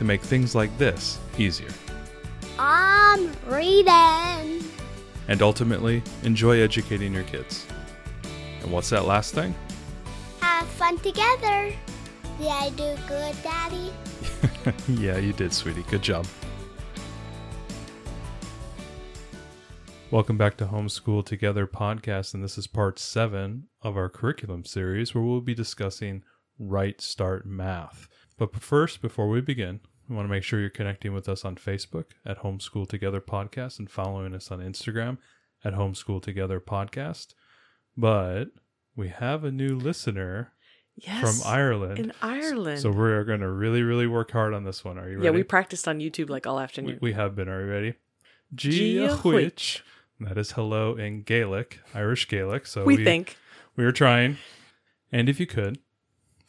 to make things like this easier. I'm reading. And ultimately, enjoy educating your kids. And what's that last thing? Have fun together. Did I do good, Daddy? yeah, you did, sweetie. Good job. Welcome back to Homeschool Together podcast, and this is part seven of our curriculum series where we'll be discussing Right Start Math. But first, before we begin, we want to make sure you're connecting with us on Facebook at Homeschool Together Podcast and following us on Instagram at Homeschool Together Podcast. But we have a new listener Yes. from Ireland. In Ireland. So we're going to really, really work hard on this one. Are you ready? yeah, we practiced on YouTube like all afternoon. we have been. Are you ready? Gia Giahuich. That is hello in Gaelic, Irish Gaelic. So we, think. we are trying. And if you could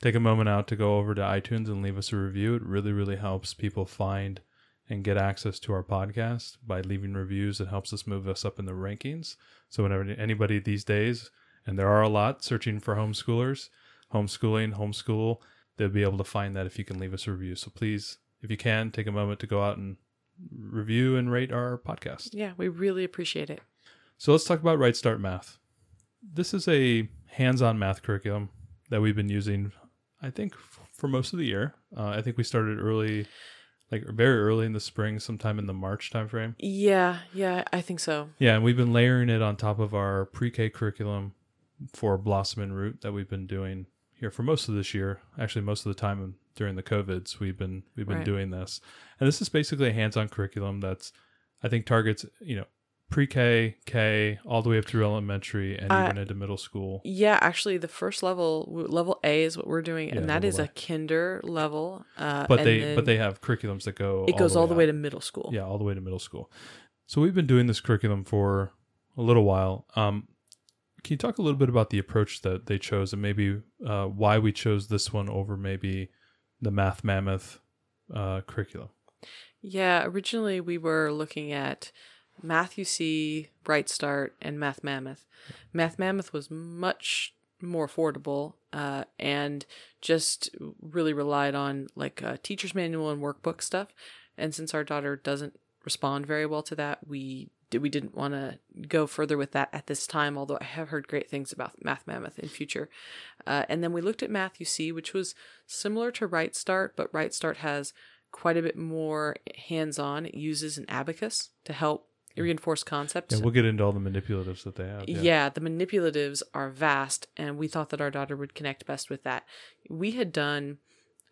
take a moment out to go over to iTunes and leave us a review, it really, really helps people find and get access to our podcast by leaving reviews. It helps us move us up in the rankings. So whenever anybody these days, and there are a lot searching for homeschoolers, homeschooling, homeschool, they'll be able to find that if you can leave us a review. So please, if you can, take a moment to go out and review and rate our podcast. Yeah, we really appreciate it. So let's talk about Right Start Math. This is a hands-on math curriculum that we've been using, I think, f- for most of the year. Uh, I think we started early, like very early in the spring, sometime in the March timeframe. Yeah, yeah, I think so. Yeah, and we've been layering it on top of our pre-K curriculum for Blossom and Root that we've been doing here for most of this year. Actually, most of the time during the COVIDs, we've been we've been Right. doing this, and this is basically a hands-on curriculum that's I think targets you know pre-K, K, all the way up through elementary and Uh, even into middle school. Yeah, actually, the first level, level A, is what we're doing, Yeah, and that is A. a kinder level. Uh, But they but they have curriculums that go it goes all the way to middle school. yeah all the way to middle school. So we've been doing this curriculum for a little while. Um, can you talk a little bit about the approach that they chose and maybe uh, why we chose this one over maybe the Math Mammoth uh, curriculum? Yeah, originally we were looking at Math UC, Right Start, and Math Mammoth. Math Mammoth was much more affordable uh, and just really relied on like a teacher's manual and workbook stuff. And since our daughter doesn't respond very well to that, we we didn't want to go further with that at this time. Although I have heard great things about Math Mammoth in future. Uh, and then we looked at Math U See, which was similar to Right Start, but Right Start has quite a bit more hands on. It uses an abacus to help reinforce concepts. Yeah, we'll get into all the manipulatives that they have. Yeah. the manipulatives are vast, and we thought that our daughter would connect best with that. We had done,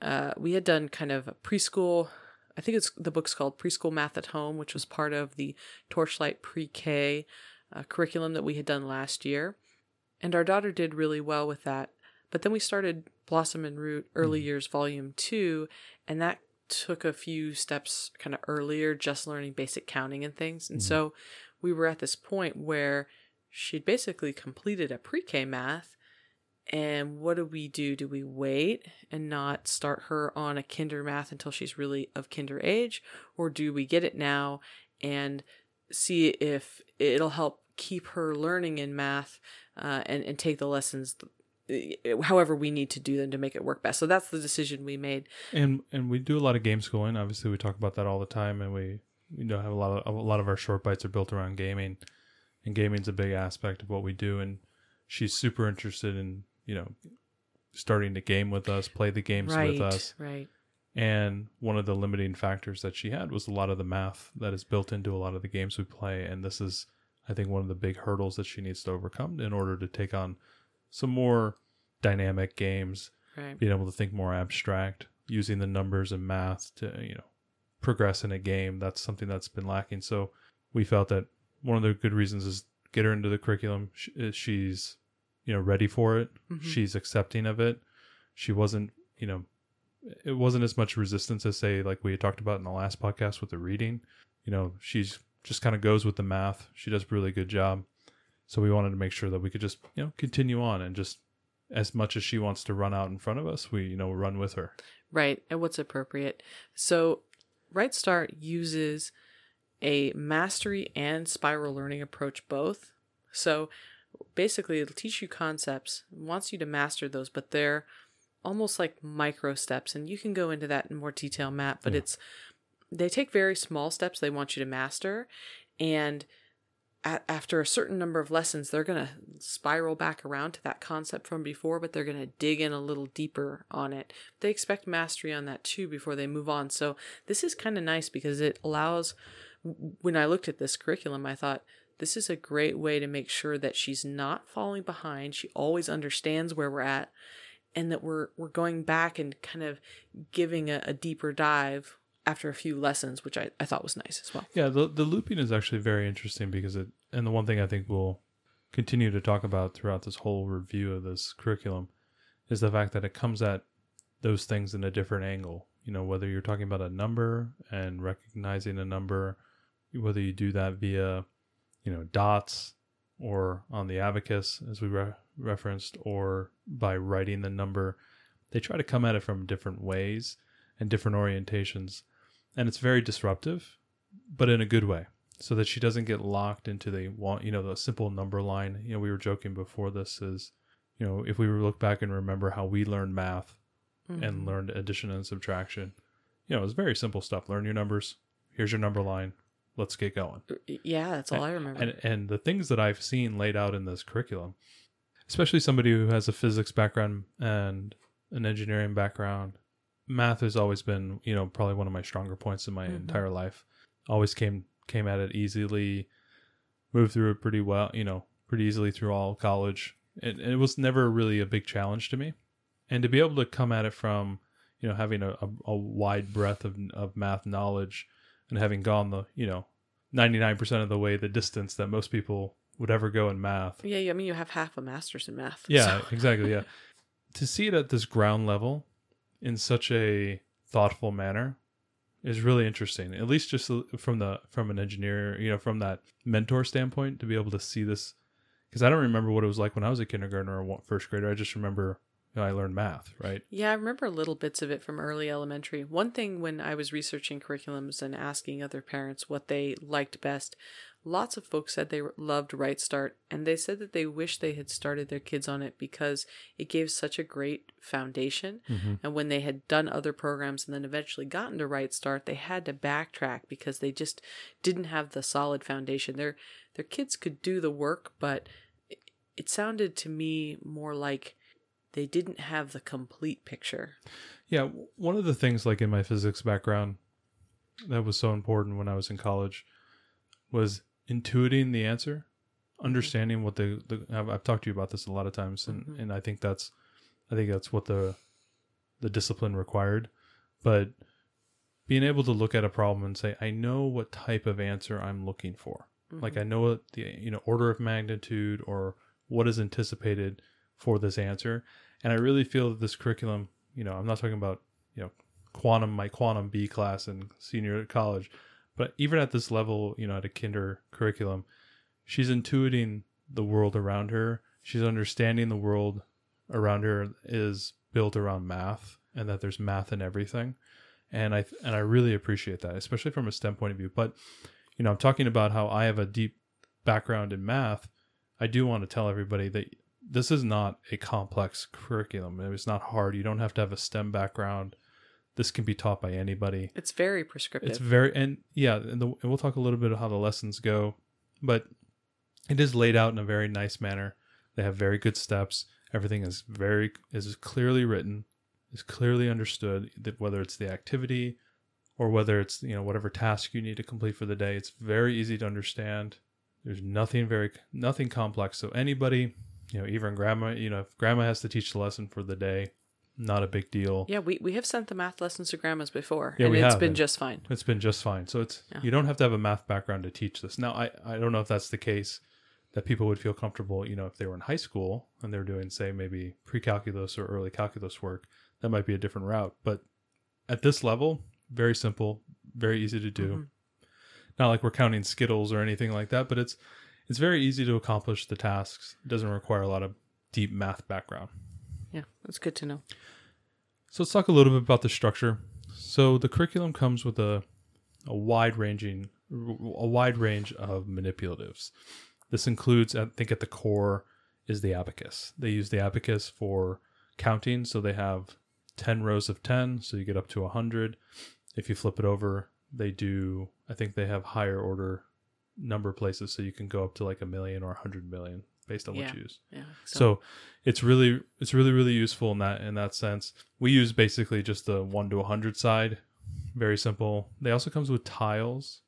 uh, we had done kind of preschool. I think it's the book's called Preschool Math at Home, which was part of the Torchlight Pre-K uh, curriculum that we had done last year, and our daughter did really well with that. But then we started Blossom and Root Early Years Volume Two, and that took a few steps kind of earlier, just learning basic counting and things. And so we were at this point where she'd basically completed a pre K math. And what do we do? Do we wait and not start her on a kinder math until she's really of kinder age? Or do we get it now and see if it'll help keep her learning in math uh, and, and take the lessons Eh, however we need to do them to make it work best? So that's the decision we made. and and we do a lot of game schooling. Obviously, we talk about that all the time, and we you know have a lot of a lot of our short bites are built around gaming, and gaming's a big aspect of what we do. And she's super interested in you know starting to game with us, play the games right. with us. Right. And one of the limiting factors that she had was a lot of the math that is built into a lot of the games we play. And this is, I think, one of the big hurdles that she needs to overcome in order to take on some more dynamic games Right. being able to think more abstract, using the numbers and math to, you know, progress in a game. That's something that's been lacking. So we felt that one of the good reasons is get her into the curriculum. Sh- She's, you know, ready for it. Mhm. She's accepting of it. She wasn't, you know, it wasn't as much resistance as say like we had talked about in the last podcast with the reading. You know, she's just kind of goes with the math. She does a really good job. So we wanted to make sure that we could just, you know, continue on and just as much as she wants to run out in front of us, we, you know, run with her. Right, and what's appropriate. So, Right Start uses a mastery and spiral learning approach both. So, basically, it'll teach you concepts, wants you to master those, but they're almost like micro steps. And you can go into that in more detail, Matt, but Yeah. it's they take very small steps they want you to master. And a after a certain number of lessons, they're going to spiral back around to that concept from before, but they're going to dig in a little deeper on it. They expect mastery on that too before they move on. So this is kind of nice because it allows, when I looked at this curriculum, I thought, this is a great way to make sure that she's not falling behind. She always understands where we're at and that we're we're going back and kind of giving a, a deeper dive after a few lessons, which I, I thought was nice as well. Yeah, the the looping is actually very interesting because it and the one thing I think we'll continue to talk about throughout this whole review of this curriculum is the fact that it comes at those things in a different angle. You know, whether you're talking about a number and recognizing a number, whether you do that via, you know, dots or on the abacus as we re- referenced or by writing the number, they try to come at it from different ways and different orientations. And it's very disruptive but in a good way so that she doesn't get locked into the want you know the simple number line. You know we were joking before this is you know if we look back and remember how we learned math Mm-hmm. and learned addition and subtraction you know it's very simple stuff. Learn your numbers. Here's your number line. Let's get going. Yeah, that's all I remember. and and the things that I've seen laid out in this curriculum, especially somebody who has a physics background and an engineering background, math has always been you know probably one of my stronger points in my Mhm. entire life. Always came came at it easily, moved through it pretty well, you know, pretty easily through all college. It, it was never really a big challenge to me, and to be able to come at it from you know having a, a, a wide breadth of of math knowledge and having gone the you know 99% of the way the distance that most people would ever go in math. yeah, I mean, you have half a master's in math. Yeah, so- exactly. Yeah. To see it at this ground level in such a thoughtful manner is really interesting. At least just from the from an engineer, you know, from that mentor standpoint to be able to see this because I don't remember what it was like when I was a kindergartner or first grader. I just remember you know, I learned math, right? Yeah, I remember little bits of it from early elementary. One thing when I was researching curriculums and asking other parents what they liked best, lots of folks said they loved Right Start, and they said that they wish they had started their kids on it because it gave such a great foundation. Mm-hmm. And when they had done other programs and then eventually gotten to Right Start, they had to backtrack because they just didn't have the solid foundation. Their their kids could do the work, but it, it sounded to me more like they didn't have the complete picture. Yeah, one of the things like in my physics background that was so important when I was in college was intuiting the answer, understanding what the, the I've, I've talked to you about this a lot of times and, Mhm. and I think that's I think that's what the the discipline required, but being able to look at a problem and say I know what type of answer I'm looking for. Like Mm-hmm. I know what the you know order of magnitude or what is anticipated for this answer, and I really feel that this curriculum, you know, I'm not talking about you know quantum my quantum B class in senior college, but even at this level, you know, at a kinder curriculum, she's intuiting the world around her. She's understanding the world around her is built around math, and that there's math in everything, and I and I really appreciate that, especially from a STEM point of view, but you know, I'm talking about how I have a deep background in math. I do want to tell everybody that this is not a complex curriculum. It's not hard. You don't have to have a STEM background. This can be taught by anybody. It's very prescriptive. It's very and yeah, and, the, and we'll talk a little bit of how the lessons go, but it is laid out in a very nice manner. They have very good steps. Everything is very is clearly written, is clearly understood. That whether it's the activity or whether it's you know whatever task you need to complete for the day, it's very easy to understand. There's nothing very nothing complex. So anybody, you know, even grandma, you know, if grandma has to teach the lesson for the day, not a big deal. yeah, we, we have sent the math lessons to grandmas before, Yeah, and we it's have, been and- just fine. It's been just fine. So it's Yeah. you don't have to have a math background to teach this. Now I I don't know if that's the case that people would feel comfortable, you know, if they were in high school and they're doing say maybe pre-calculus or early calculus work, that might be a different route, but at this level, very simple, very easy to do. Mhm. Not like we're counting skittles or anything like that, but it's it's very easy to accomplish the tasks. It doesn't require a lot of deep math background. Yeah, that's good to know. So let's talk a little bit about the structure. So the curriculum comes with a a wide ranging a wide range of manipulatives. This includes I think at the core is the abacus. They use the abacus for counting, so they have 10 rows of 10, so you get up to 100. If you flip it over, they do I think they have higher order number places so you can go up to like a million or a 100 million based on Yeah. what you use. Yeah. So it's really it's really really useful in that in that sense. We use basically just the 1 to a 100 side. Very simple. They also comes with tiles,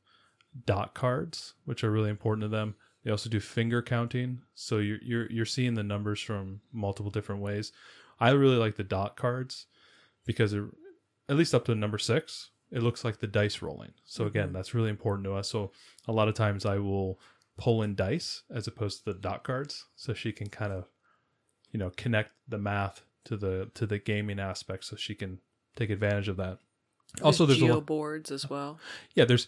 dot cards, which are really important to them. They also do finger counting, so you're you're you're seeing the numbers from multiple different ways. I really like the dot cards because it, at least up to number 6, it looks like the dice rolling. So again, Mhm. that's really important to us. So a lot of times I will pull in dice as opposed to the dot cards so she can kind of you know connect the math to the to the gaming aspect so she can take advantage of that also there's a geo lot, boards as well. yeah there's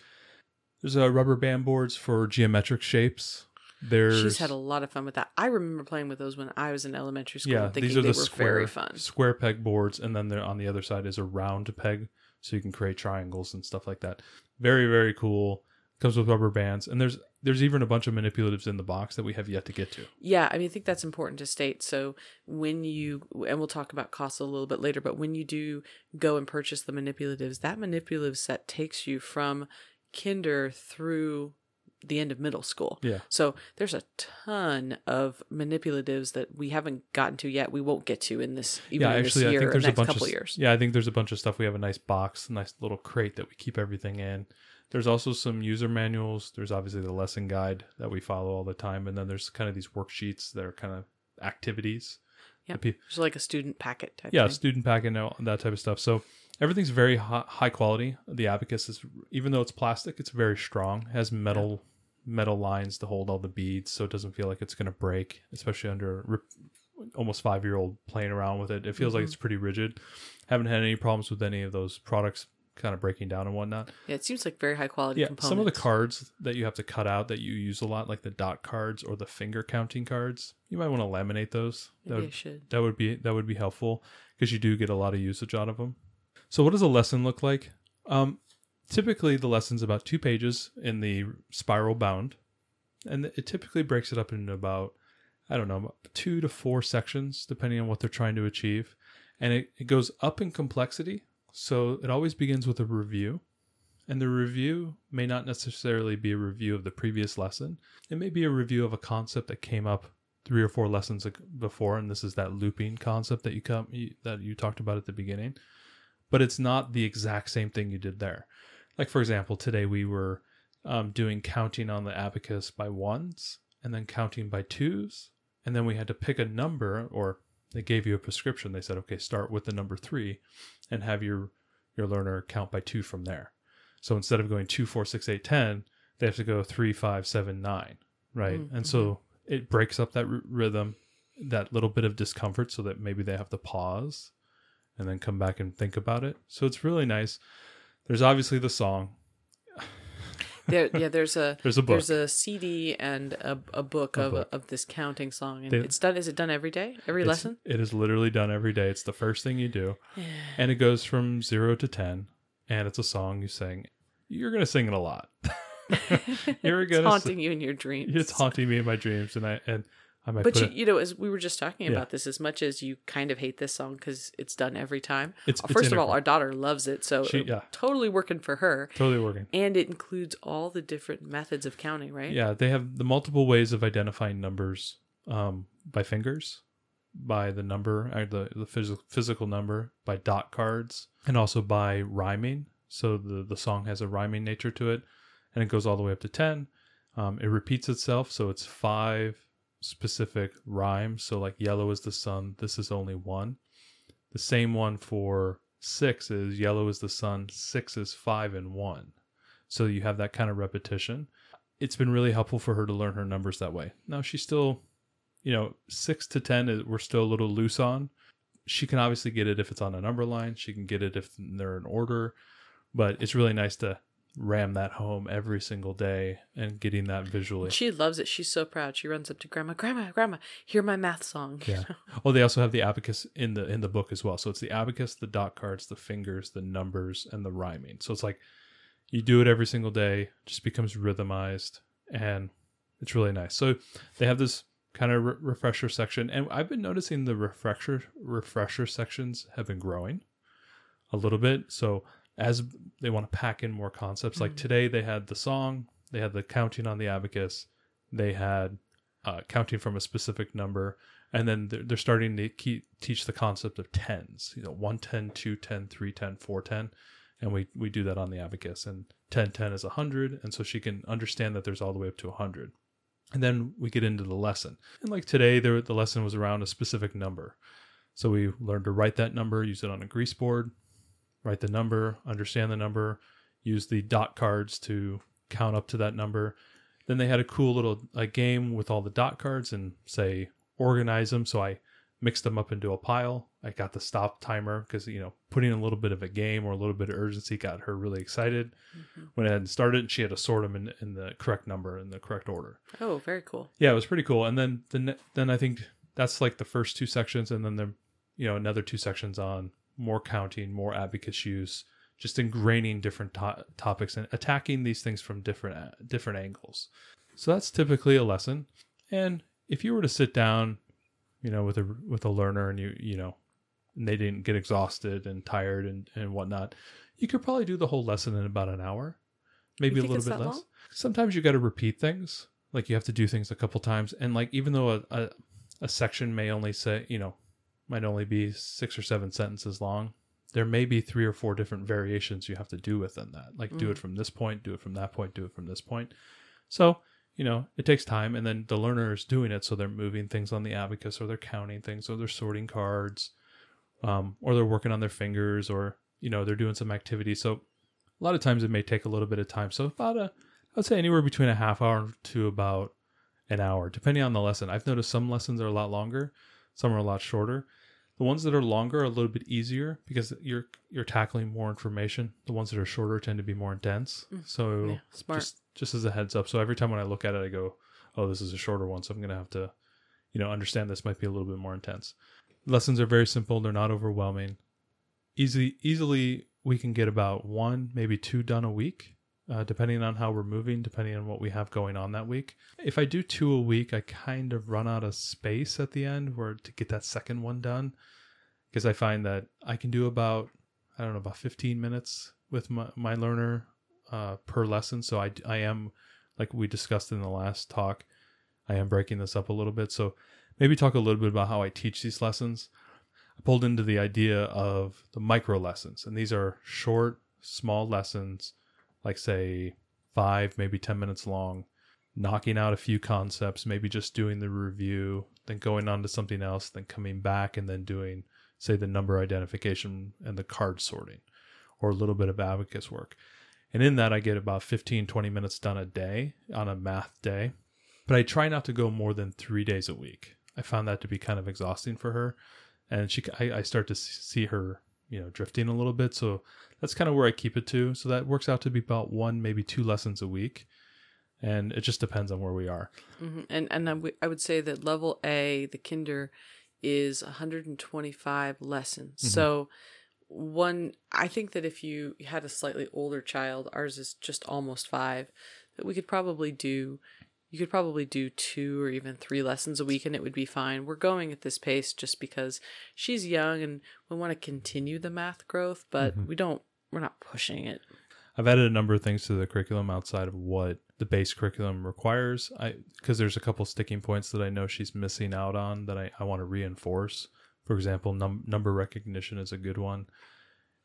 there's a rubber band boards for geometric shapes there's She's had a lot of fun with that. I remember playing with those when I was in elementary school. yeah these are they the were square very fun. square peg boards and then there on the other side is a round peg so you can create triangles and stuff like that very very cool comes with rubber bands and there's there's even a bunch of manipulatives in the box that we have yet to get to Yeah, I mean, I think that's important to state. So when you, and we'll talk about costs a little bit later, but when you do go and purchase the manipulatives, that manipulative set takes you from kinder through the end of middle school. yeah So there's a ton of manipulatives that we haven't gotten to yet. We won't get to in this even yeah, in actually, this I year think or there's a next bunch couple of years. yeah, I think there's a bunch of stuff. We have a nice box, a nice little crate that we keep everything in. There's also some user manuals. There's obviously the lesson guide that we follow all the time, and then there's kind of these worksheets that are kind of activities. Yeah, pe- It's like a student packet type yeah, thing. student packet and that type of stuff. So everything's very high, high quality. The abacus is, even though it's plastic, it's very strong. It has metal metal lines to hold all the beads, so it doesn't feel like it's going to break, especially under re- almost five year old playing around with it. It feels like Mhm. it's pretty rigid. Haven't had any problems with any of those products kind of breaking down and whatnot. Yeah, it seems like very high quality Yeah, components. some of the cards that you have to cut out that you use a lot, like the dot cards or the finger counting cards, you might want to laminate those. That would I should. that would be that would be helpful because you do get a lot of usage out of them. So, what does a lesson look like? Um, typically, the lesson's about two pages in the spiral bound, and it typically breaks it up into about I don't know two to four sections depending on what they're trying to achieve, and it, it goes up in complexity. So it always begins with a review. And the review may not necessarily be a review of the previous lesson. It may be a review of a concept that came up three or four lessons before, and this is that looping concept that you come that you talked about at the beginning. But it's not the exact same thing you did there. Like for example, today we were um, doing counting on the abacus by ones, and then counting by twos, and then we had to pick a number, or they gave you a prescription. They said, okay, start with the number three, and have your your learner count by two from there. So instead of going two, four, six, eight, ten, they have to go three, five, seven, nine, right? Mm, And so it breaks up that r- rhythm, that little bit of discomfort, so that maybe they have to pause and then come back and think about it. So it's really nice. There's obviously the song. There, yeah, there's a There's a book. there's a CD and a, a book A of book. of this counting song, and They- it's done. Is it done every day, every lesson? It is literally done every day. It's the first thing you do, and it goes from zero to ten, and it's a song you sing. You're gonna sing it a lot. You're it's gonna haunting you in your dreams. It's haunting me in my dreams, and I and I might But you, it. you know, as we were just talking Yeah. about this, as much as you kind of hate this song because it's done every time. It's, it's First of all, our daughter loves it, so She- yeah. totally working for her. totally working. And it includes all the different methods of counting, right? Yeah, they have the multiple ways of identifying numbers um, by fingers, by the number, uh, the the physical physical number, by dot cards, and also by rhyming. So the the song has a rhyming nature to it, and it goes all the way up to ten. Um, it repeats itself, so it's five specific rhyme. So like yellow is the sun. This is only one. The same one for six is yellow is the sun. Six is five and one. So you have that kind of repetition it's been really helpful for her to learn her numbers that way. Now she's still, you know, six to ten. is- We're still a little loose on. she can obviously get it if it's on a number line. She can get it if they're in order, but it's really nice to ram that home every single day and getting that visually. She loves it. She's so proud. She runs up to grandma, grandma, grandma, hear my math song. Yeah. Oh, they also have the abacus in the in the book as well. So it's the abacus, the dot cards, the fingers, the numbers, and the rhyming. So it's like you do it every single day, just becomes rhythmized, and it's really nice. So they have this kind of re- refresher section, and I've been noticing the refresher refresher sections have been growing a little bit. So as they want to pack in more concepts, like today they had the song, they had the counting on the abacus, they had uh, counting from a specific number, and then they're, they're starting to keep, teach the concept of tens. You know, 110, 210, 310, 410. And we, we do that on the abacus. And 1010 is 100. And so she can understand that there's all the way up to 100. And then we get into the lesson. And like today, there, the lesson was around a specific number. So we learned to write that number, use it on a grease board, write the number, understand the number, use the dot cards to count up to that number. Then they had a cool little a game with all the dot cards and say organize them. So I mixed them up into a pile. I got the stop timer because you know putting a little bit of a game or a little bit of urgency got her really excited. Mm-hmm. When it hadn't started, and she had to sort them in, in the correct number in the correct order. Oh, very cool. Yeah, it was pretty cool. And then the then I think that's like the first two sections, and then the you know another two sections on more counting, more abacus use, just ingraining different to- topics and attacking these things from different uh, different angles. So that's typically a lesson. And if you were to sit down, you know, with a with a learner and you you know, and they didn't get exhausted and tired and and whatnot, you could probably do the whole lesson in about an hour, maybe a little bit less. long? Sometimes you got to repeat things, like you have to do things a couple times, and like even though a, a a section may only say you know might only be six or seven sentences long. There may be three or four different variations you have to do within that. Like do it from this point do it from that point do it from this point. So you know it takes time and then the learner is doing it so they're moving things on the abacus or they're counting things or they're sorting cards um, or they're working on their fingers or you know they're doing some activity so a lot of times it may take a little bit of time. So about a i would say anywhere between a half hour to about an hour depending on the lesson. I've noticed some lessons are a lot longer some are a lot shorter. The ones that are longer are a little bit easier because you're you're tackling more information. The ones that are shorter tend to be more intense so Mm. Yeah, smart. just just as a heads up. So every time when i look at it i go oh this is a shorter one so i'm gonna have to you know understand this might be a little bit more intense. Lessons are very simple. They're not overwhelming. Easy easily we can get about one maybe two done a week uh, depending on how we're moving depending on what we have going on that week. If i do two a week i kind of run out of space at the end where to get that second one done because i find that i can do about i don't know about 15 minutes with my, my learner uh, per lesson. So I, I am like we discussed in the last talk i am breaking this up a little bit. So maybe talk a little bit about how i teach these lessons. I pulled into the idea of the micro lessons, and these are short, small lessons, like say five, maybe 10 minutes long, knocking out a few concepts, maybe just doing the review, then going on to something else, then coming back and then doing, say, the number identification and the card sorting, or a little bit of abacus work. And in that, I get about 15, 20 minutes done a day on a math day. But I try not to go more than three days a week. I found that to be kind of exhausting for her and she I, I start to see her you know drifting a little bit so that's kind of where i keep it to so that works out to be about one maybe two lessons a week and it just depends on where we are hmm And and I would- would say that level A, the Kinder, is 125 lessons. Mm-hmm. So one, I think that if you had a slightly older child, ours is just almost five, that we could probably do. You could probably do two or even three lessons a week and it would be fine. We're going at this pace just because she's young and we want to continue the math growth, but Mm-hmm. we don't, we're not pushing it. i've added a number of things to the curriculum outside of what the base curriculum requires. I because there's a couple sticking points that i know she's missing out on that i, I want to reinforce. For example num- number recognition is a good one.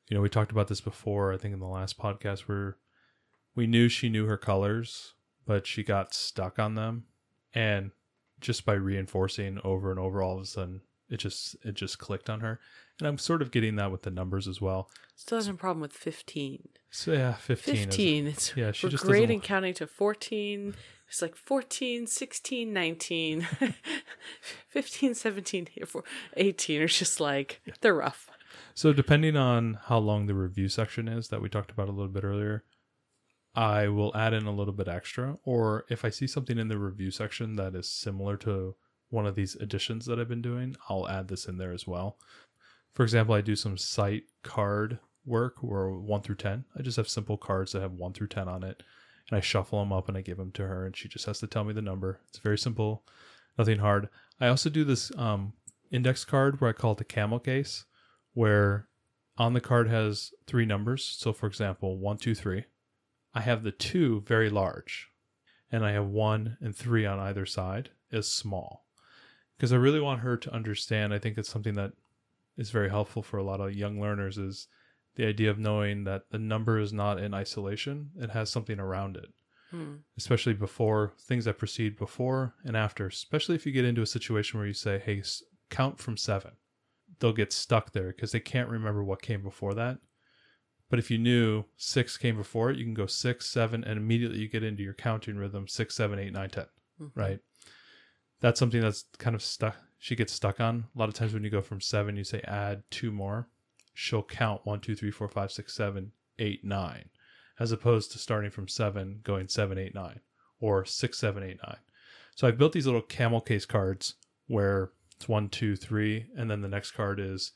You know we talked about this before i think in the last podcast where we knew she knew her colors but she got stuck on them. And just by reinforcing over and over all of a sudden it just it just clicked on her and i'm sort of getting that with the numbers as well Still has a problem with 15. so yeah 15, is- 15. It's yeah, she just great counting to 14 It's like 14, 16, 19, 15, 17, 18 are just like, they're rough. So depending on how long the review section is that we talked about a little bit earlier, I will add in a little bit extra. Or if I see something in the review section that is similar to one of these additions that I've been doing, I'll add this in there as well. For example, I do some sight card work where one through ten. I just have simple cards that have one through ten on it, and I shuffle them up and I give them to her, and she just has to tell me the number. It's very simple, nothing hard. I also do this um, index card where I call it the camel case, where on the card has three numbers. So, for example, one, two, three. I have the two very large, and I have one and three on either side as small, because I really want her to understand. I think it's something that is very helpful for a lot of young learners is the idea of knowing that the number is not in isolation it has something around it Hmm. especially before things that precede before and after especially if you get into a situation where you say hey s- count from seven they'll get stuck there because they can't remember what came before that but if you knew six came before it you can go six seven and immediately you get into your counting rhythm six seven eight nine ten Mhm. right that's something that's kind of stuck she gets stuck on. A lot of times when you go from seven you say add two more she'll count one two three four five six seven eight nine as opposed to starting from seven going seven eight nine or six seven eight nine. So i've built these little camel case cards where it's one two three and then the next card is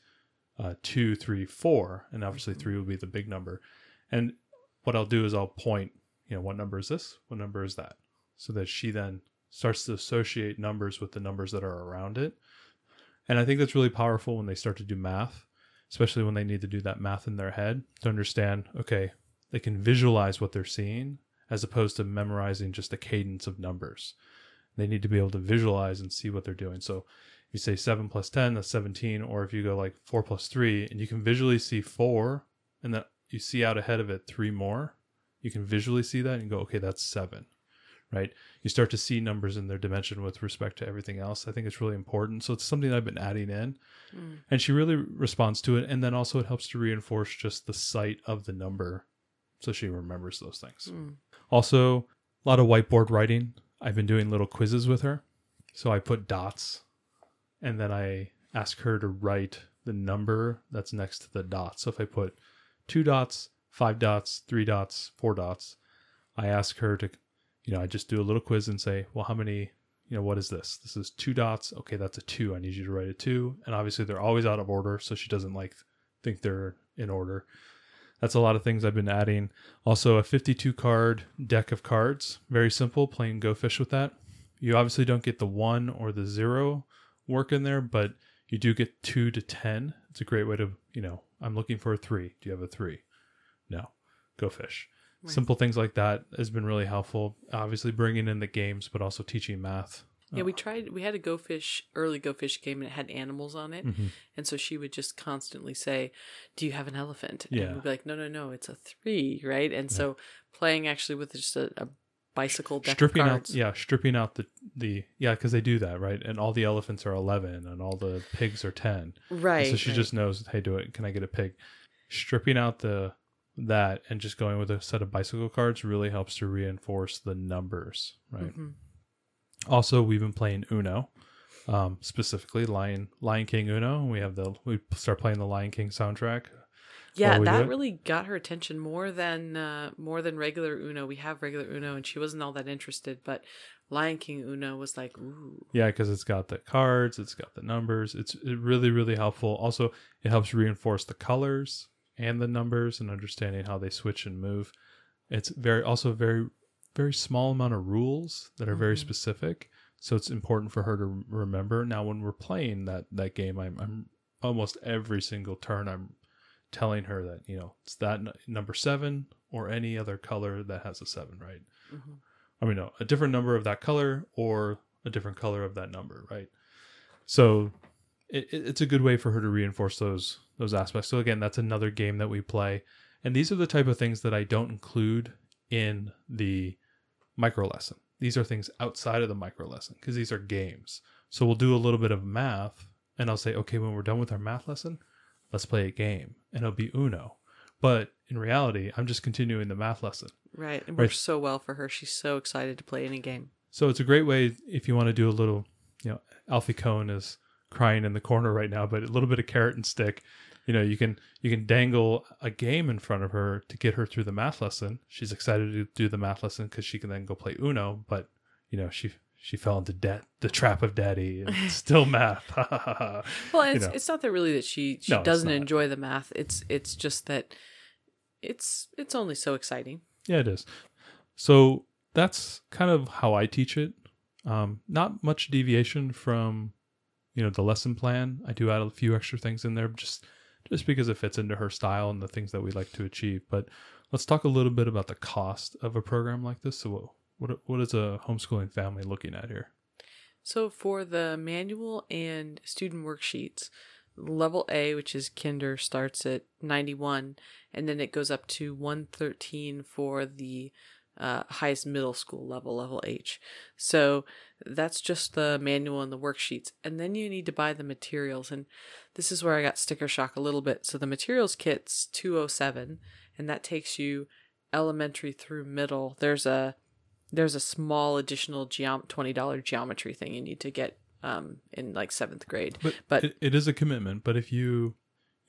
uh, two three four and obviously three will be the big number. And what i'll do is i'll point you know what number is this? What number is that? So that she then starts to associate numbers with the numbers that are around it. And i think that's really powerful when they start to do math especially when they need to do that math in their head to understand okay they can visualize what they're seeing as opposed to memorizing just a cadence of numbers. They need to be able to visualize and see what they're doing. So if you say 7 plus 10 that's 17 or if you go like 4 plus 3 and you can visually see 4 and that you see out ahead of it 3 more you can visually see that and go okay that's 7 right? You start to see numbers in their dimension with respect to everything else. I think it's really important. So it's something i've been adding in. Mm. and she really responds to it. And then also it helps to reinforce just the sight of the number so she remembers those things. Mm. also a lot of whiteboard writing. I've been doing little quizzes with her. So i put dots and then i ask her to write the number that's next to the dot so if i put two dots five dots three dots four dots i ask her to you know i just do a little quiz and say well how many you know what is this? This is two dots. Okay that's a two. I need you to write a two. And obviously they're always out of order so she doesn't like think they're in order. That's a lot of things i've been adding. Also a 52 card deck of cards. Very simple playing go fish with that. You obviously don't get the one or the zero work in there but you do get two to ten. It's a great way to you know i'm looking for a three. Do you have a three? No. Go fish Right. simple things like that has been really helpful obviously bringing in the games but also teaching math Yeah, we tried. We had a go fish early go fish game, and it had animals on it, Mhm. and so she would just constantly say, "Do you have an elephant?" Yeah. and we'd be like, "No, no, no, it's a three, right?" And so playing actually with just a, a bicycle deck stripping of out yeah stripping out the the yeah because they do that right and all the elephants are 11 and all the pigs are 10 And right. so she right. just knows hey do it can i get a pig stripping out the that and just going with a set of bicycle cards really helps to reinforce the numbers right Mhm. also we've been playing uno um specifically lion lion king uno we have the we start playing the lion king soundtrack Yeah, that really got her attention more than uh, more than regular Uno. We have regular Uno, and she wasn't all that interested. But Lion King Uno was like, ooh, Yeah, because it's got the cards, it's got the numbers. It's it really, really helpful. Also, it helps reinforce the colors and the numbers and understanding how they switch and move. It's very also very, very small amount of rules that are very Mhm. specific. So it's important for her to remember. Now, when we're playing that that game, I'm, I'm almost every single turn I'm telling her that you know it's that n- number seven or any other color that has a seven, right? Mhm. I mean, no, a different number of that color or a different color of that number, right? So it- it's a good way for her to reinforce those those aspects. So again, that's another game that we play, and these are the type of things that I don't include in the micro lesson. These are things outside of the micro lesson because these are games. So we'll do a little bit of math, and I'll say, okay, when we're done with our math lesson, let's play a game, and it'll be Uno. but in reality, I'm just continuing the math lesson. Right. It Right. works so well for her. She's so excited to play any game. So it's a great way if you want to do a little, you know, Alfie Kohn is crying in the corner right now, but a little bit of carrot and stick. You know, you can you can dangle a game in front of her to get her through the math lesson. She's excited to do the math lesson because she can then go play Uno. But you know, she she fell into debt, the trap of daddy, and still math. Well, it's, know. it's not that really that she she No, doesn't enjoy the math. It's it's just that it's it's only so exciting. Yeah, it is. So that's kind of how I teach it. Um, not much deviation from, you know, the lesson plan. I do add a few extra things in there just just because it fits into her style and the things that we like to achieve. But let's talk a little bit about the cost of a program like this. So what what, is a homeschooling family looking at here? So for the manual and student worksheets, level A, which is kinder, starts at 91 and then it goes up to 113 for the uh, highest middle school level, level H. So that's just the manual and the worksheets. And then you need to buy the materials. And this is where I got sticker shock a little bit. So the materials kit's 207 and that takes you elementary through middle. There's a there's a small additional geom- $20 geometry thing you need to get um, in like seventh grade. But, But- it, it is a commitment. But if you,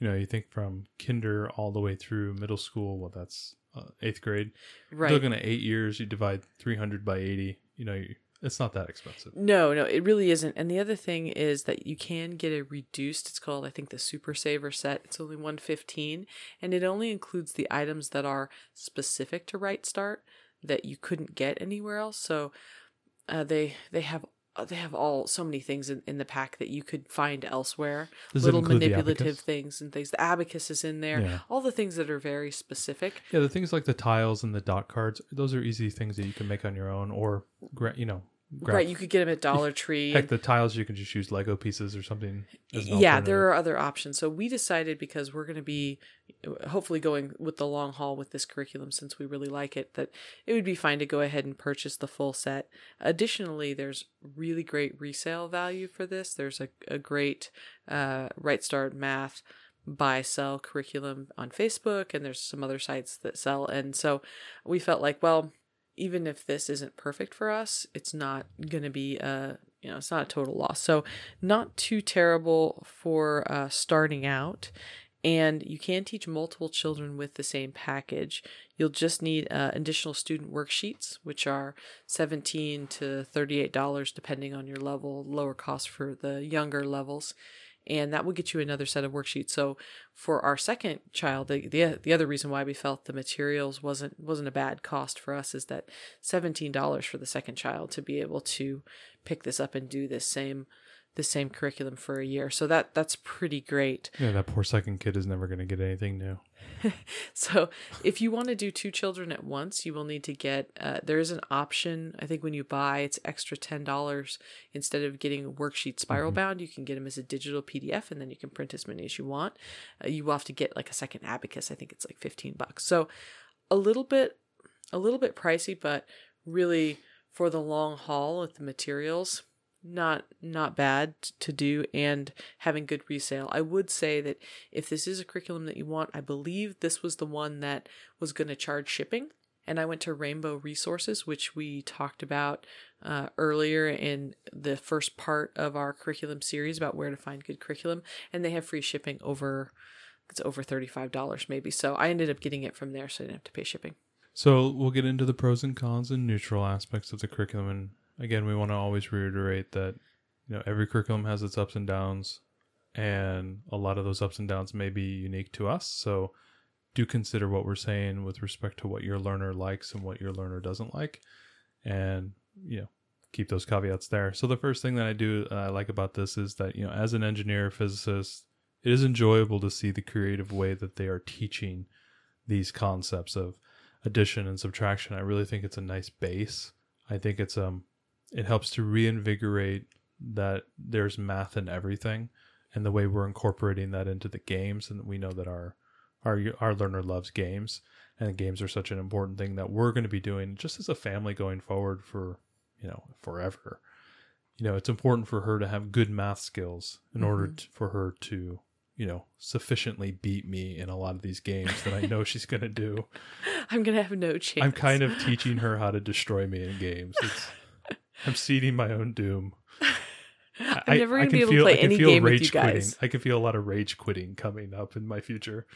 you know, you think from kinder all the way through middle school, well, that's uh, eighth grade. Right. looking at eight years, you divide 300 by 80, you know, you, it's not that expensive. No, no, it really isn't. And the other thing is that you can get a reduced. It's called, I think, the Super Saver set. It's only one fifteen, and it only includes the items that are specific to Right Start that you couldn't get anywhere else. So uh, they they have Uh, they have all so many things in, in the pack that you could find elsewhere. Does Little manipulative things and things. The abacus is in there. Yeah. All the things that are very specific. Yeah, the things like the tiles and the dot cards, those are easy things that you can make on your own or, you know, grab. Right, you could get them at Dollar Tree. Heck, the tiles, you can just use Lego pieces or something. yeah there are other options so we decided because we're going to be uh, hopefully going with the long haul with this curriculum since we really like it that it would be fine to go ahead and purchase the full set additionally there's really great resale value for this there's a, a great uh, right start math buy sell curriculum on facebook and there's some other sites that sell and so we felt like well even if this isn't perfect for us it's not going to be a you know it's not a total loss. So not too terrible for uh, starting out and you can teach multiple children with the same package. You'll just need uh, additional student worksheets which are 17 to 38 dollars depending on your level lower cost for the younger levels and that will get you another set of worksheets. So for our second child the, the the other reason why we felt the materials wasn't wasn't a bad cost for us is that $17 for the second child to be able to pick this up and do this same the same curriculum for a year. So that that's pretty great. Yeah, that poor second kid is never going to get anything new. so if you want to do two children at once you will need to get uh, there is an option i think when you buy it's extra $10 instead of getting a worksheet spiral bound you can get them as a digital pdf and then you can print as many as you want. Uh, you will have to get like a second abacus i think it's like 15 bucks. So a little bit a little bit pricey but really for the long haul with the materials not not bad to do and having good resale. I would say that if this is a curriculum that you want, I believe this was the one that was going to charge shipping. And I went to Rainbow Resources, which we talked about uh, earlier in the first part of our curriculum series about where to find good curriculum, and they have free shipping over it's over thirty five dollars maybe. So I ended up getting it from there, so I didn't have to pay shipping. So we'll get into the pros and cons and neutral aspects of the curriculum. And again, we want to always reiterate that you know every curriculum has its ups and downs, and a lot of those ups and downs may be unique to us. So do consider what we're saying with respect to what your learner likes and what your learner doesn't like, and you know keep those caveats there. So the first thing that I do uh, I like about this is that you know as an engineer physicist, it is enjoyable to see the creative way that they are teaching these concepts of addition and subtraction. I really think it's a nice base. I think it's um it helps to reinvigorate that there's math in everything and the way we're incorporating that into the games and we know that our our our learner loves games and games are such an important thing that we're going to be doing just as a family going forward for you know forever you know it's important for her to have good math skills in order Mhm. to, for her to you know, sufficiently beat me in a lot of these games that I know she's going to do. I'm gonna have no chance. I'm kind of teaching her how to destroy me in games. It's, I'm seeding my own doom. I'm never gonna be able to play any game with you quitting. guys. I can feel a lot of rage quitting coming up in my future.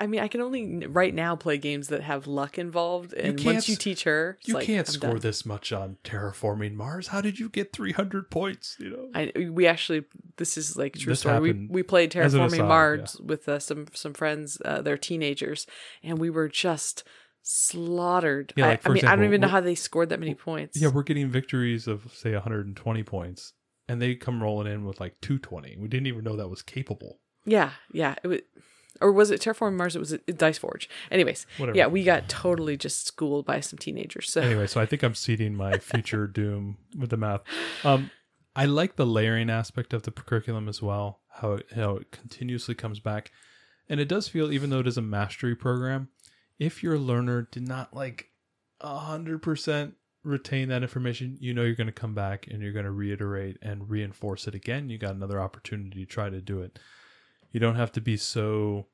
I mean, I can only right now play games that have luck involved, and can't once you teach her, You like, can't I'm score done. this much on terraforming Mars. How did you get 300 points? You know, I we actually this is like a true This story. We we played Terraforming aside, Mars with uh, some some friends. Uh, they're teenagers, and we were just slaughtered. Yeah, I, like, I for mean, I don't even know how they scored that many points. yeah, we're getting victories of say 120 points, and they come rolling in with like 220. We didn't even know that was capable. yeah, yeah. It was, or was it Terraforming Mars? It was uh, Dice Forge. Anyways, Whatever. yeah, we got totally just schooled by some teenagers. So anyway, so I think I'm seeding my future doom with the math. Um, I like the layering aspect of the curriculum as well. How it, how it continuously comes back, and it does feel, even though it is a mastery program, if your learner did not like hundred percent retain that information, you know you're going to come back and you're going to reiterate and reinforce it again. You got another opportunity to try to do it. You don't have to be so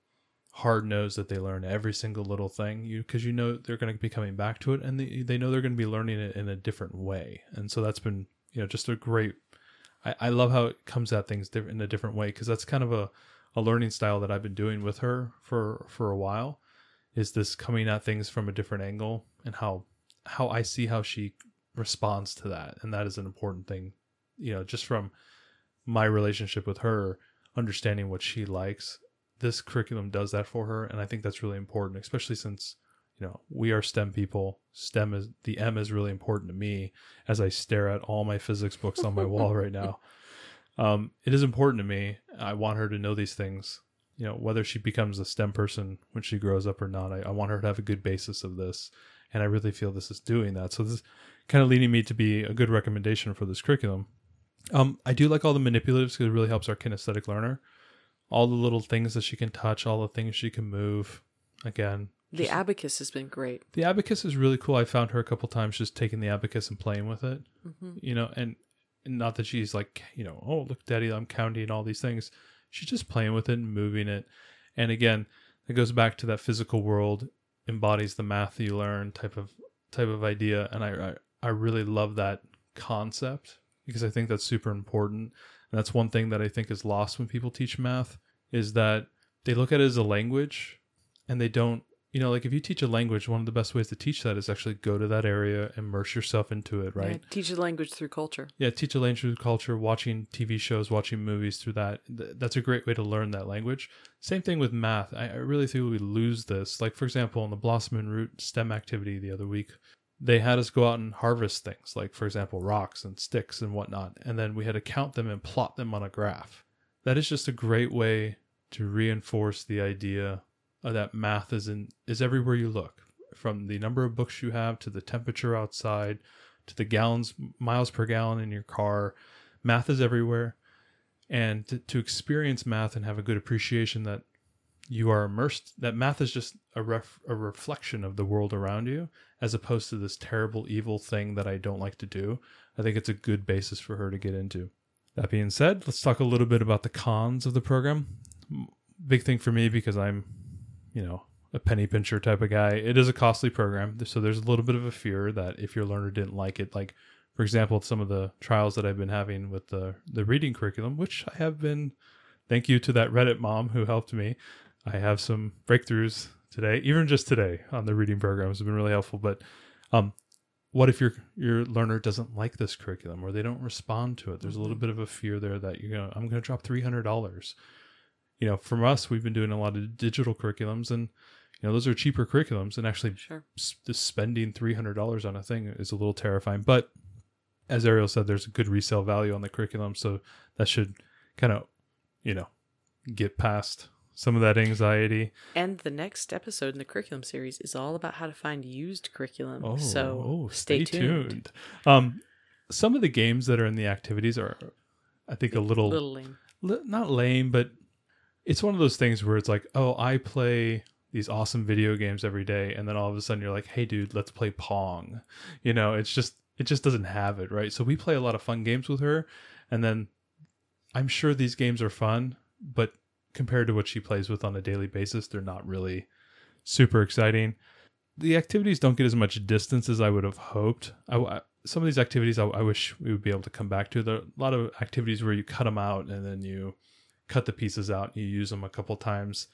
hard nosed that they learn every single little thing you because you know they're going to be coming back to it and they, they know they're going to be learning it in a different way and so that's been you know just a great i, I love how it comes at things in a different way because that's kind of a, a learning style that i've been doing with her for for a while is this coming at things from a different angle and how how i see how she responds to that. And that is an important thing you know just from my relationship with her understanding what she likes this curriculum does that for her. And i think that's really important especially since you know we are stem people. Stem is the m is really important to me as i stare at all my physics books on my wall right now. Um, it is important to me. I want her to know these things you know whether she becomes a stem person when she grows up or not I, I want her to have a good basis of this and i really feel this is doing that so this is kind of leading me to be a good recommendation for this curriculum um, i do like all the manipulatives because it really helps our kinesthetic learner all the little things that she can touch, all the things she can move. Again, the abacus has been great. the abacus is really cool. I found her a couple times just taking the abacus and playing with it, hmm you know, and, and not that she's like, you know, oh look, daddy, I'm counting all these things. She's just playing with it and moving it. And again, it goes back to that physical world embodies the math you learn type of type of idea, and I I, I really love that concept because I think that's super important. And that's one thing that I think is lost when people teach math is that they look at it as a language and they don't you know like if you teach a language one of the best ways to teach that is actually go to that area immerse yourself into it right Yeah, teach a language through culture. yeah, teach a language through culture, watching TV shows, watching movies through that. That's a great way to learn that language. Same thing with math. I, I really think we lose this. Like, for example, in the Blossom and Root STEM activity the other week, they had us go out and harvest things, like, for example, rocks and sticks and whatnot. And then we had to count them and plot them on a graph. That is just a great way to reinforce the idea of that math is in is everywhere you look. From the number of books you have to the temperature outside to the gallons miles per gallon in your car math is everywhere. And to, to experience math and have a good appreciation that you are immersed that math is just a, ref, a reflection of the world around you as opposed to this terrible evil thing that i don't like to do i think it's a good basis for her to get into. That being said let's talk a little bit about the cons of the program. Big thing for me because i'm you know a penny pincher type of guy. It is a costly program. So there's a little bit of a fear that if your learner didn't like it like for example some of the trials that i've been having with the the reading curriculum which i have been thank you to that reddit mom who helped me. I have some breakthroughs today even just today on the reading programs have been really helpful. But um what if your your learner doesn't like this curriculum or they don't respond to it? There's a little bit of a fear there that you're gonna i'm gonna drop $300 you know from us we've been doing a lot of digital curriculums and you know those are cheaper curriculums and actually Sure. s- just spending $300 on a thing is a little terrifying but as ariel said there's a good resale value on the curriculum so that should kind of you know get past some of that anxiety And the next episode in the curriculum series is all about how to find used curriculum. oh so oh, stay, tuned. um some of the games that are in the activities are i think a little, Little lame. li- not lame but it's one of those things where it's like oh i play these awesome video games every day and then all of a sudden you're like hey dude let's play pong you know it's just it just doesn't have it right so we play a lot of fun games with her and then i'm sure these games are fun but compared to what she plays with on a daily basis, they're not really super exciting. The activities don't get as much distance as I would have hoped. I, I- some of these activities I, I wish we would be able to come back to. There are a lot of activities where you cut them out and then you cut the pieces out and you use them a couple times.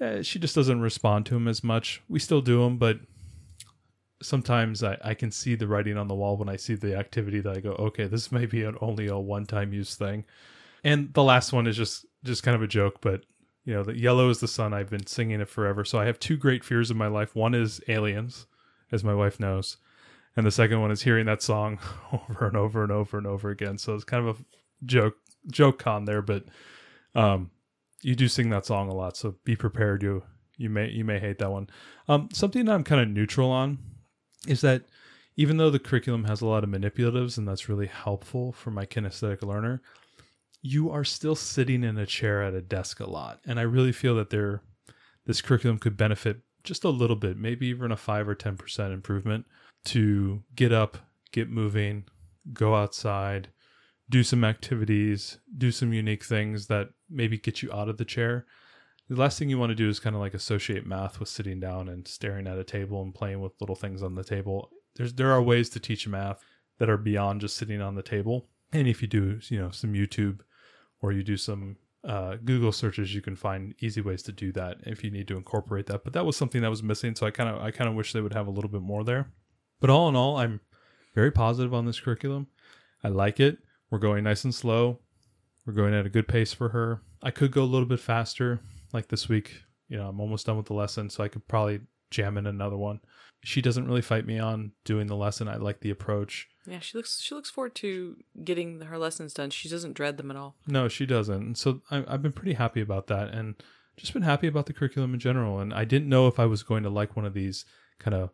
Uh, she just doesn't respond to them as much. We still do them, but sometimes I, I can see the writing on the wall when I see the activity that I go, okay, this may be an, only a one time use thing. And the last one is just just kind of a joke, but you know, the yellow is the sun. I've been singing it forever. So I have two great fears in my life. One is aliens, as my wife knows, and the second one is hearing that song over and over and over and over again. So it's kind of a joke joke con there, but um, you do sing that song a lot. So be prepared. You you may you may hate that one. Um, something that I'm kind of neutral on is that even though the curriculum has a lot of manipulatives and that's really helpful for my kinesthetic learner, you are still sitting in a chair at a desk a lot. And I really feel that there this curriculum could benefit just a little bit, maybe even a 5 or 10% improvement to get up, get moving, go outside, do some activities, do some unique things that maybe get you out of the chair. The last thing you want to do is kind of like associate math with sitting down and staring at a table and playing with little things on the table. There's there are ways to teach math that are beyond just sitting on the table. And if you do, you know, some YouTube or you do some uh, Google searches, you can find easy ways to do that if you need to incorporate that. But that was something that was missing, so I kind of I kind of wish they would have a little bit more there. But all in all, I'm very positive on this curriculum. I like it. We're going nice and slow. We're going at a good pace for her. I could go a little bit faster, like this week. You know, I'm almost done with the lesson, so I could probably jam in another one. She doesn't really fight me on doing the lesson. I like the approach. Yeah, she looks she looks forward to getting her lessons done. She doesn't dread them at all. No, she doesn't. And so I, I've been pretty happy about that, and just been happy about the curriculum in general. And I didn't know if I was going to like one of these kind of,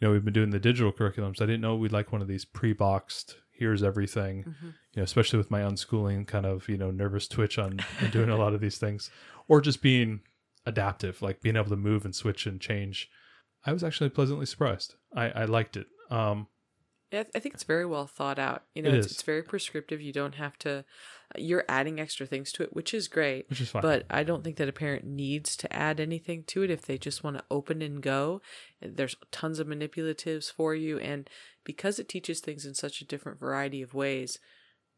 you know, we've been doing the digital curriculums. I didn't know we'd like one of these pre-boxed. Here's everything, Mm-hmm. you know, especially with my unschooling kind of, you know, nervous twitch on, on doing a lot of these things, or just being adaptive, like being able to move and switch and change. I was actually pleasantly surprised. I, I liked it. Um, Yeah, I think it's very well thought out. You know, It it's, it's very prescriptive. You don't have to. You're adding extra things to it, which is great. which is fine. But I don't think that a parent needs to add anything to it if they just want to open and go. There's tons of manipulatives for you, and because it teaches things in such a different variety of ways,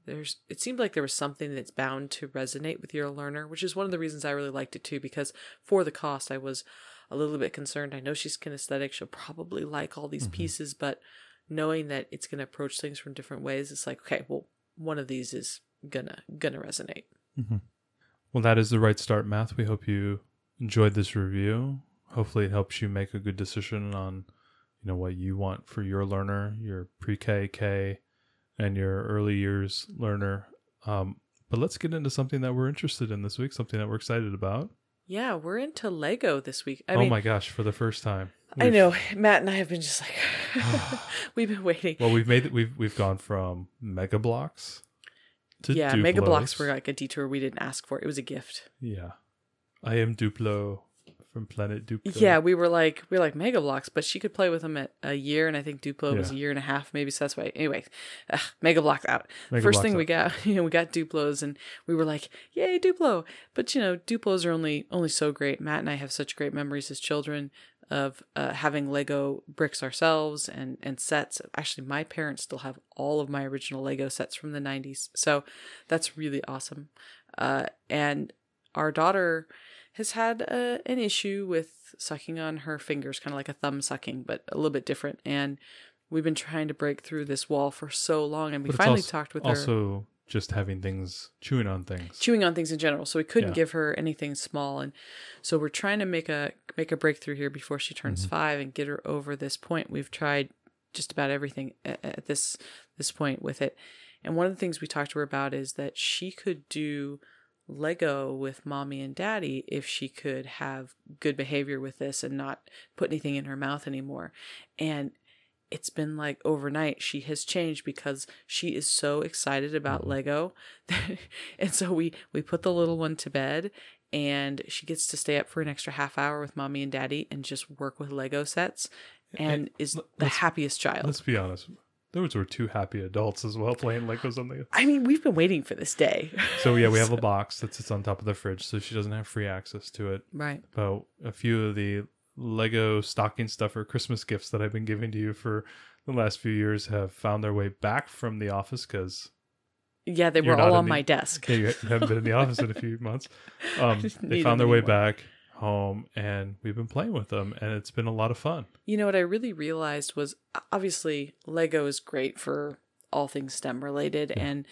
there's it seemed like there was something that's bound to resonate with your learner, which is one of the reasons I really liked it too. Because for the cost, I was a little bit concerned. I know she's kinesthetic; she'll probably like all these mm-hmm. pieces, but knowing that it's going to approach things from different ways, it's like okay, well, one of these is gonna gonna resonate. Mm-hmm. Well, that is the Right Start, math. We hope you enjoyed this review. Hopefully, it helps you make a good decision on, you know, what you want for your learner, your pre-K, K, and your early years learner. Um, but let's get into something that we're interested in this week, something that we're excited about. Yeah, we're into Lego this week. I oh mean, my gosh, for the first time. I We've- know Matt and I have been just like we've been waiting. Well, we've made it. We've we've gone from Mega Bloks to yeah, Mega Bloks were like a detour we didn't ask for. It was a gift. Yeah, I am Duplo from Planet Duplo. Yeah, we were like we were like Mega Bloks, but she could play with them at a year, and I think Duplo was a year and a half, maybe. So that's why. Anyway, Mega Bloks out. Mega First Bloks thing we got, you know, we got Duplos, and we were like, "Yay, Duplo!" But you know, Duplos are only only so great. Matt and I have such great memories as children of uh, having Lego bricks ourselves and and sets. Actually, my parents still have all of my original Lego sets from the '90s, so that's really awesome. Uh, and our daughter has had uh, an issue with sucking on her fingers, kind of like a thumb sucking, but a little bit different. And we've been trying to break through this wall for so long, and we finally also- talked with her Also, just having things chewing on things. chewing on things in general. So we couldn't Yeah. give her anything small, and so we're trying to make a make a breakthrough here before she turns Mm-hmm. five and get her over this point. We've tried just about everything at, at this this point with it, and one of the things we talked to her about is that she could do Lego with mommy and daddy if she could have good behavior with this and not put anything in her mouth anymore, and it's been like overnight she has changed because she is so excited about mm-hmm. lego and so we we put the little one to bed and she gets to stay up for an extra half hour with mommy and daddy and just work with lego sets and is the happiest child. Let's be honest. Those were two happy adults as well playing Legos on the. I mean, we've been waiting for this day. So yeah, we have a box that sits on top of the fridge, so she doesn't have free access to it. right. But a few of the Lego stocking stuffer Christmas gifts that I've been giving to you for the last few years have found their way back from the office because Yeah, they were all on the- my desk. yeah, you haven't been in the office in a few months. Um, they found their way anymore. back home, and we've been playing with them, and it's been a lot of fun. You know what I really realized was obviously Lego is great for all things STEM related, and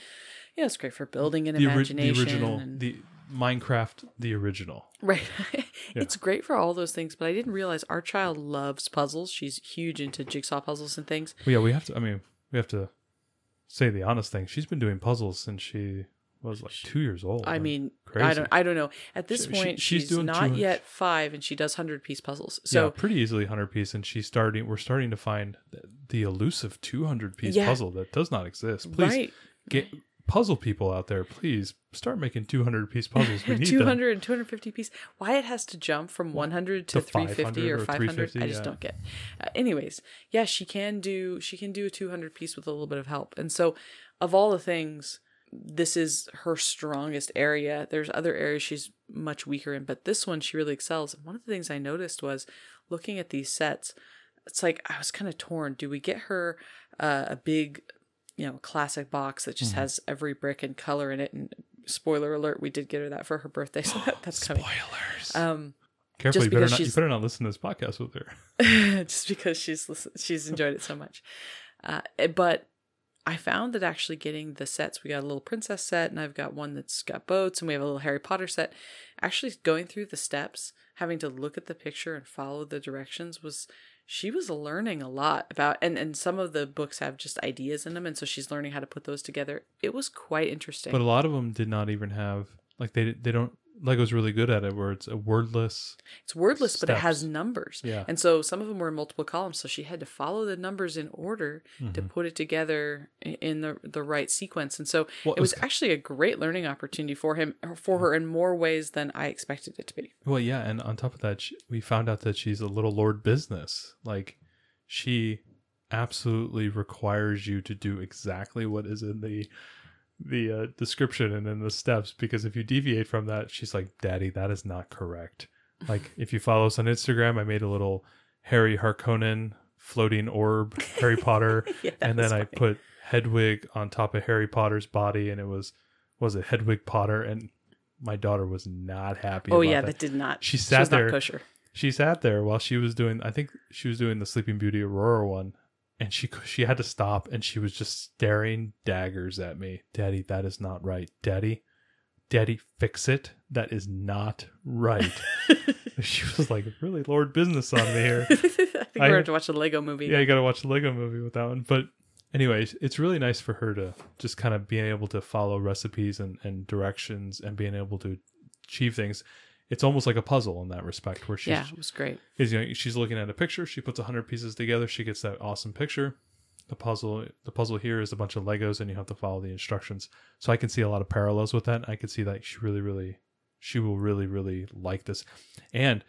you know it's great for building an The, ori- imagination. the original, and- the Minecraft, the original. right. It's great for all those things, but I didn't realize our child loves puzzles. She's huge into jigsaw puzzles and things. Well, yeah, we have to. I mean, we have to say the honest thing. She's been doing puzzles since she was like two years old. I mean, I crazy. don't, I don't know. At this She- she- point, she's she's, doing not yet five, and she does hundred piece puzzles. yeah, So pretty easily hundred piece, and she's starting. We're starting to find th- the elusive two hundred piece Yeah. puzzle that does not exist. Please right, get puzzle people out there. Please start making two hundred piece puzzles. We need 200 them. and 250 piece. Why it has to jump from 100 to, To 350 or 500 I just yeah. don't get. Uh, anyways, yeah, she can do she can do a 200 piece with a little bit of help. And so, of all the things, this is her strongest area. There's other areas she's much weaker in, but this one she really excels. And one of the things I noticed was looking at these sets. It's like I was kind of torn. Do we get her uh, a big, you know, classic box that Mm-hmm. just has every brick and color in it? And spoiler alert, we did get her that for her birthday, so that, that's coming. Spoilers. Um, Careful, just you better because not. You better not listen to this podcast with her. just because she's listen- she's enjoyed it so much. Uh, eh, but I found that actually getting the sets, we got a little princess set, and I've got one that's got boats, and we have a little Harry Potter set. Actually, going through the steps, having to look at the picture and follow the directions was she was learning a lot about and and some of the books have just ideas in them and so she's learning how to put those together it was quite interesting But a lot of them did not even have like they they don't. Lego's really good at it, where it's a wordless. It's wordless, but it has numbers. Yeah. And so some of them were in multiple columns, so she had to follow the numbers in order to Mm-hmm. put it together in the the right sequence. And so Well, it was actually a great learning opportunity for him for her in more ways than I expected it to be. Well, yeah, and on top of that, she, we found out that she's a little Lord Business. Like, she absolutely requires you to do exactly what is in the the uh, description and in the steps. Because if you deviate from that, she's like, "Daddy, that is not correct." Like, if you follow us on Instagram, I made a little Harry Harkonnen floating orb Harry Potter, Yeah, and then I funny. put Hedwig on top of Harry Potter's body, and it was was it Hedwig Potter, and my daughter was not happy. Oh yeah, that that did not. She she sat not there. She sat there while she was doing. I think she was doing the Sleeping Beauty Aurora one, and she she had to stop, and she was just staring daggers at me. Daddy, that is not right. Daddy, Daddy, fix it. That is not right. she was like really Lord Business on me here. I think I- we're going to watch a Lego movie. Yeah, you got to watch the Lego movie with that one. But anyways, it's really nice for her to just kind of being able to follow recipes and, and directions and being able to achieve things. It's almost like a puzzle in that respect, where she's yeah, it was great. is you know she's looking at a picture, she puts hundred pieces together, she gets that awesome picture. The puzzle, the puzzle here is a bunch of Legos, and you have to follow the instructions. So I can see a lot of parallels with that. I can see that she really, really, she will really, really like this, and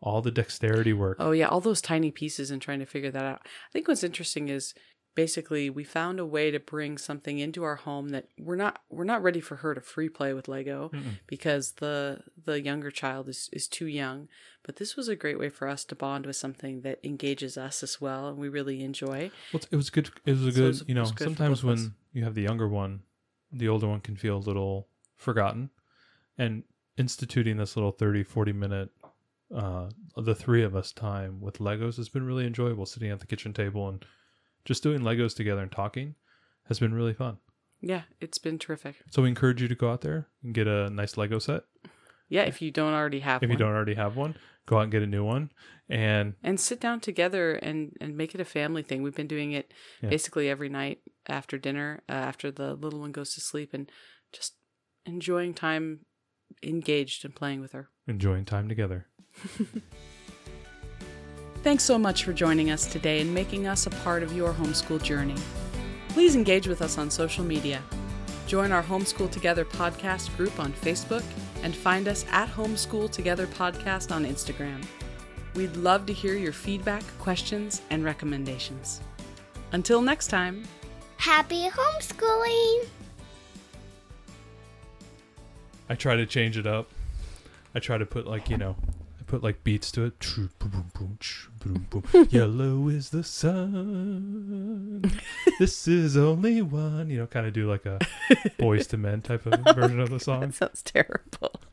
all the dexterity work. Oh yeah, all those tiny pieces and trying to figure that out. I think what's interesting is basically we found a way to bring something into our home that we're not we're not ready for her to free play with Lego Mm-mm. because the the younger child is is too young. But this was a great way for us to bond with something that engages us as well and we really enjoy. Well, it was good. It was a So good, was- you know, sometimes both of us. when you have the younger one, the older one can feel a little forgotten. And instituting this little 30, 40 minute, uh, the three of us time with Legos has been really enjoyable. Sitting at the kitchen table and just doing Legos together and talking has been really fun. Yeah, it's been terrific. So we encourage you to go out there and get a nice Lego set. Yeah, if you don't already have If one. you don't already have one, go out and get a new one. And and sit down together and and make it a family thing. We've been doing it Yeah. basically every night after dinner, uh, after the little one goes to sleep, and just enjoying time engaged and playing with her. enjoying time together. Thanks so much for joining us today and making us a part of your homeschool journey. Please engage with us on social media. Join our Homeschool Together podcast group on Facebook and find us at Homeschool Together Podcast on Instagram. We'd love to hear your feedback, questions, and recommendations. Until next time. Happy homeschooling! I try to change it up. I try to put like you know, I put like beats to it. Yellow is the sun. this is only one. You know, kind of do like a Boyz II Men type of version of the song. That sounds terrible.